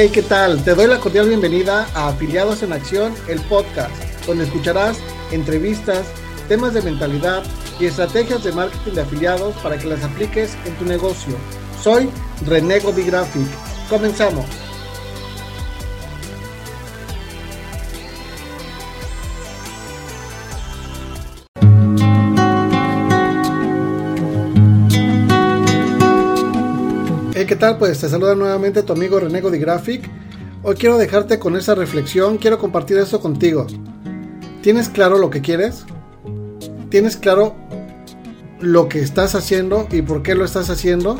Hey, ¿qué tal? Te doy la cordial bienvenida a Afiliados en Acción, el podcast, donde escucharás entrevistas, temas de mentalidad y estrategias de marketing de afiliados para que las apliques en tu negocio. Soy René Graphic. Comenzamos. ¿Qué tal? Pues te saluda nuevamente tu amigo René Graphic. Hoy quiero dejarte con esa reflexión, quiero compartir esto contigo. ¿Tienes claro lo que quieres? ¿Tienes claro lo que estás haciendo y por qué lo estás haciendo?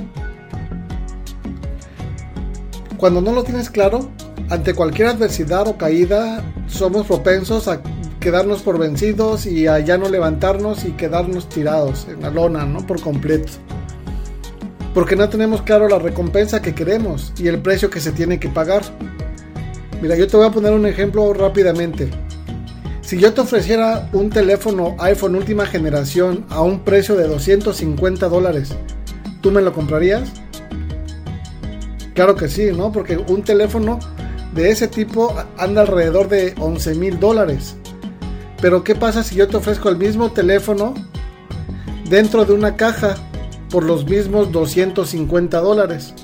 Cuando no lo tienes claro, ante cualquier adversidad o caída, somos propensos a quedarnos por vencidos y a no levantarnos y quedarnos tirados en la lona, ¿no? Por completo porque no tenemos claro la recompensa que queremos y el precio que se tiene que pagar. Mira, yo te voy a poner un ejemplo rápidamente. Si yo te ofreciera un teléfono iPhone última generación a un precio de 250 dólares, ¿tú me lo comprarías? Claro que sí, ¿no? Porque un teléfono de ese tipo anda alrededor de 11 mil dólares. Pero ¿qué pasa si yo te ofrezco el mismo teléfono dentro de una caja por los mismos 250 dólares.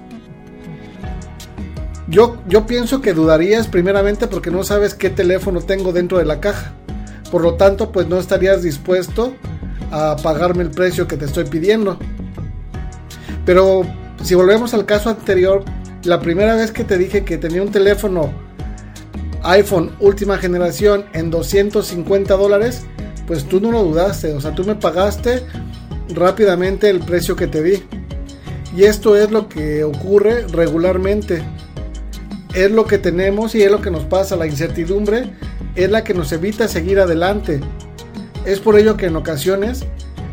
Yo, yo pienso que dudarías primeramente porque no sabes qué teléfono tengo dentro de la caja. Por lo tanto, pues no estarías dispuesto a pagarme el precio que te estoy pidiendo. Pero si volvemos al caso anterior, la primera vez que te dije que tenía un teléfono iPhone última generación en 250 dólares, pues tú no lo dudaste. O sea, tú me pagaste rápidamente el precio que te di. Y esto es lo que ocurre regularmente. Es lo que tenemos y es lo que nos pasa. La incertidumbre es la que nos evita seguir adelante. Es por ello que en ocasiones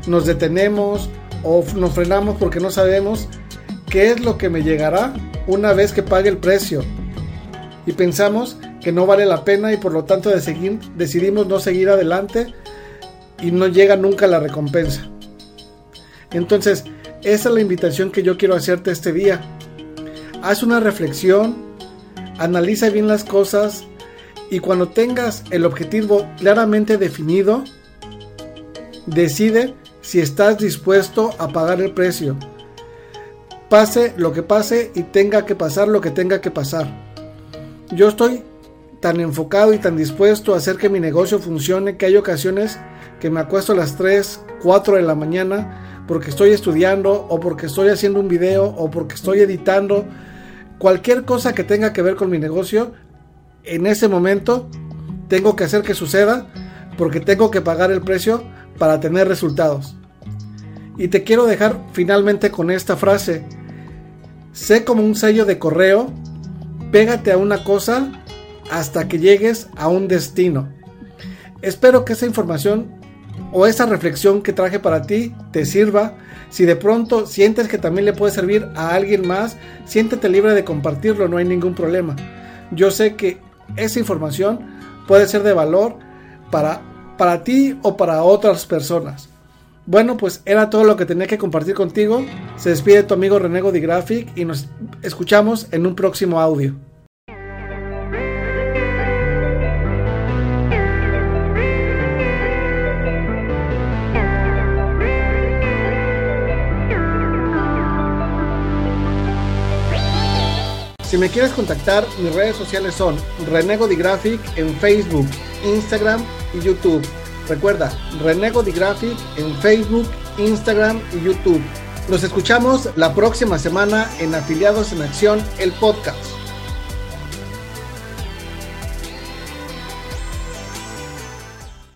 nos detenemos o nos frenamos porque no sabemos qué es lo que me llegará una vez que pague el precio. Y pensamos que no vale la pena y por lo tanto decidimos no seguir adelante y no llega nunca la recompensa. Entonces, esa es la invitación que yo quiero hacerte este día. Haz una reflexión, analiza bien las cosas y cuando tengas el objetivo claramente definido, decide si estás dispuesto a pagar el precio. Pase lo que pase y tenga que pasar lo que tenga que pasar. Yo estoy tan enfocado y tan dispuesto a hacer que mi negocio funcione que hay ocasiones que me acuesto a las 3, 4 de la mañana porque estoy estudiando o porque estoy haciendo un video o porque estoy editando, cualquier cosa que tenga que ver con mi negocio, en ese momento tengo que hacer que suceda porque tengo que pagar el precio para tener resultados. Y te quiero dejar finalmente con esta frase. Sé como un sello de correo, pégate a una cosa hasta que llegues a un destino. Espero que esa información o esa reflexión que traje para ti te sirva. Si de pronto sientes que también le puede servir a alguien más, siéntete libre de compartirlo, no hay ningún problema. Yo sé que esa información puede ser de valor para, para ti o para otras personas. Bueno, pues era todo lo que tenía que compartir contigo. Se despide tu amigo Renego de Graphic y nos escuchamos en un próximo audio. Si me quieres contactar, mis redes sociales son Renego Graphic en Facebook, Instagram y YouTube. Recuerda, Renego Graphic en Facebook, Instagram y YouTube. Nos escuchamos la próxima semana en Afiliados en Acción, el podcast.